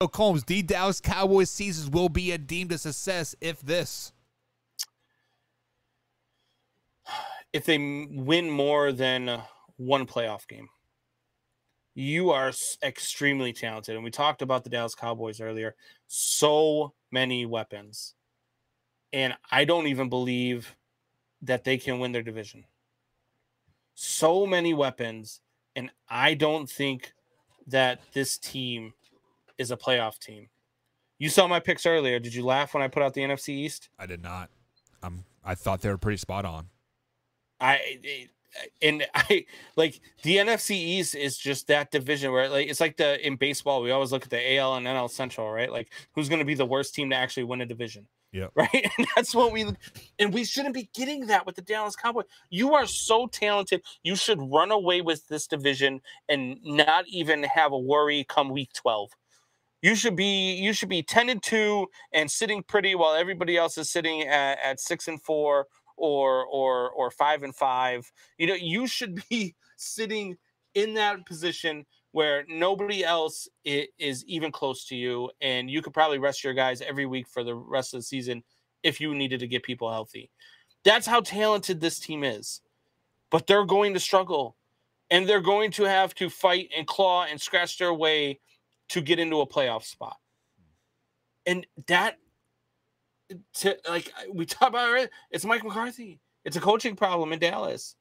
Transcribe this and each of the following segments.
Combs, the Dallas Cowboys seasons will be a deemed a success if this. if they win more than uh, one playoff game. You are extremely talented. And we talked about the Dallas Cowboys earlier. So many weapons. And I don't even believe that they can win their division. So many weapons. And I don't think that this team is a playoff team. You saw my picks earlier. Did you laugh when I put out the NFC East? I did not. Um, I thought they were pretty spot on. I and I like the NFC East is just that division where like it's like the in baseball we always look at the AL and NL Central, right? Like who's going to be the worst team to actually win a division? Yeah. Right. And that's what we and we shouldn't be getting that with the Dallas Cowboys. You are so talented. You should run away with this division and not even have a worry come week 12. You should be you should be 10 and 2 and sitting pretty while everybody else is sitting at, at 6 and 4 or or or five and five. You know, you should be sitting in that position where nobody else is even close to you, and you could probably rest your guys every week for the rest of the season if you needed to get people healthy. That's how talented this team is. But they're going to struggle, and they're going to have to fight and claw and scratch their way to get into a playoff spot. And that to like we talk about it, it's Mike McCarthy. It's a coaching problem in Dallas.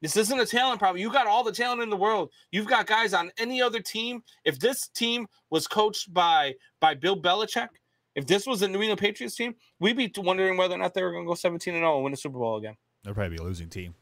This isn't a talent problem. You got all the talent in the world. You've got guys on any other team. If this team was coached by by Bill Belichick, if this was a New England Patriots team, we'd be wondering whether or not they were going to go 17 and 0 and win a Super Bowl again. They'll probably be a losing team.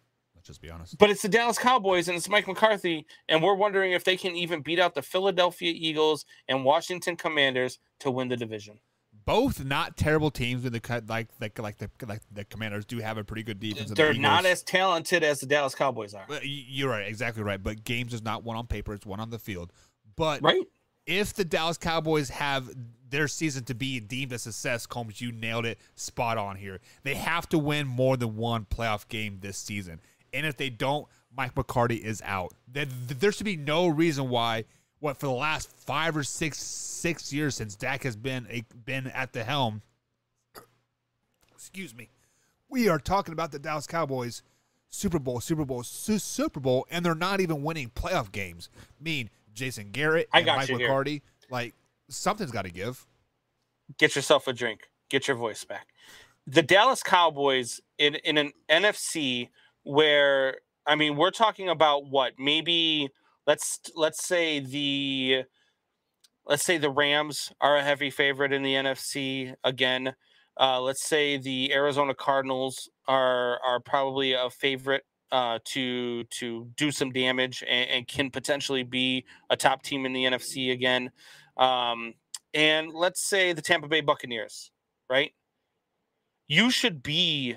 Just be honest. But it's the Dallas Cowboys and it's Mike McCarthy, and we're wondering if they can even beat out the Philadelphia Eagles and Washington Commanders to win the division both not terrible teams but the like like like the like the Commanders do have a pretty good defense. They're the not as talented as the Dallas Cowboys are. You're right, exactly right. But games is not one on paper; it's one on the field. But right, if the Dallas Cowboys have their season to be deemed a success, Combs, you nailed it, spot on here. They have to win more than one playoff game this season, and if they don't, Mike McCarthy is out. There should be no reason why what for the last five or six six years since Dak has been a, been at the helm. Excuse me. We are talking about the Dallas Cowboys Super Bowl, Super Bowl, su- Super Bowl, and they're not even winning playoff games. I mean, Jason Garrett and Mike McCarthy, here. like something's got to give. Get yourself a drink. Get your voice back. The Dallas Cowboys in in an NFC where I mean, we're talking about what maybe let's let's say the let's say the Rams are a heavy favorite in the NFC again. Uh, let's say the Arizona Cardinals are are probably a favorite uh, to to do some damage and, and, can potentially be a top team in the NFC again. Um, and let's say the Tampa Bay Buccaneers, right? You should be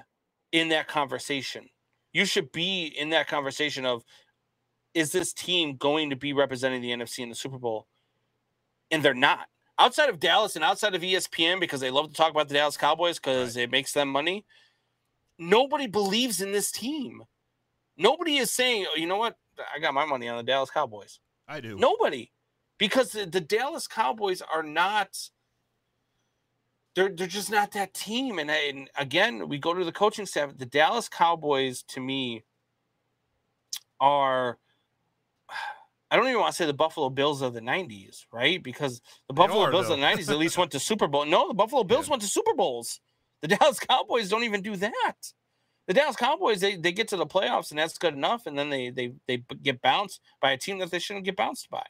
in that conversation. You should be in that conversation of is this team going to be representing the NFC in the Super Bowl? And they're not. Outside of Dallas and outside of ESPN, because they love to talk about the Dallas Cowboys because right. it makes them money, nobody believes in this team. Nobody is saying, oh, you know what? I got my money on the Dallas Cowboys. I do. Nobody. Because the, the Dallas Cowboys are not they're they're just not that team. And, and again, we go to the coaching staff. The Dallas Cowboys, to me, are I don't even want to say the Buffalo Bills of the '90s, right? Because the Buffalo are, Bills though. of the '90s at least went to Super Bowl. No, the Buffalo Bills went to Super Bowls. The Dallas Cowboys don't even do that. The Dallas Cowboys they, they get to the playoffs and that's good enough, and then they they they get bounced by a team that they shouldn't get bounced by.